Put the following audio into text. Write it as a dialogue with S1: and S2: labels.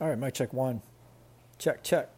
S1: All right, mic check one. Check, check.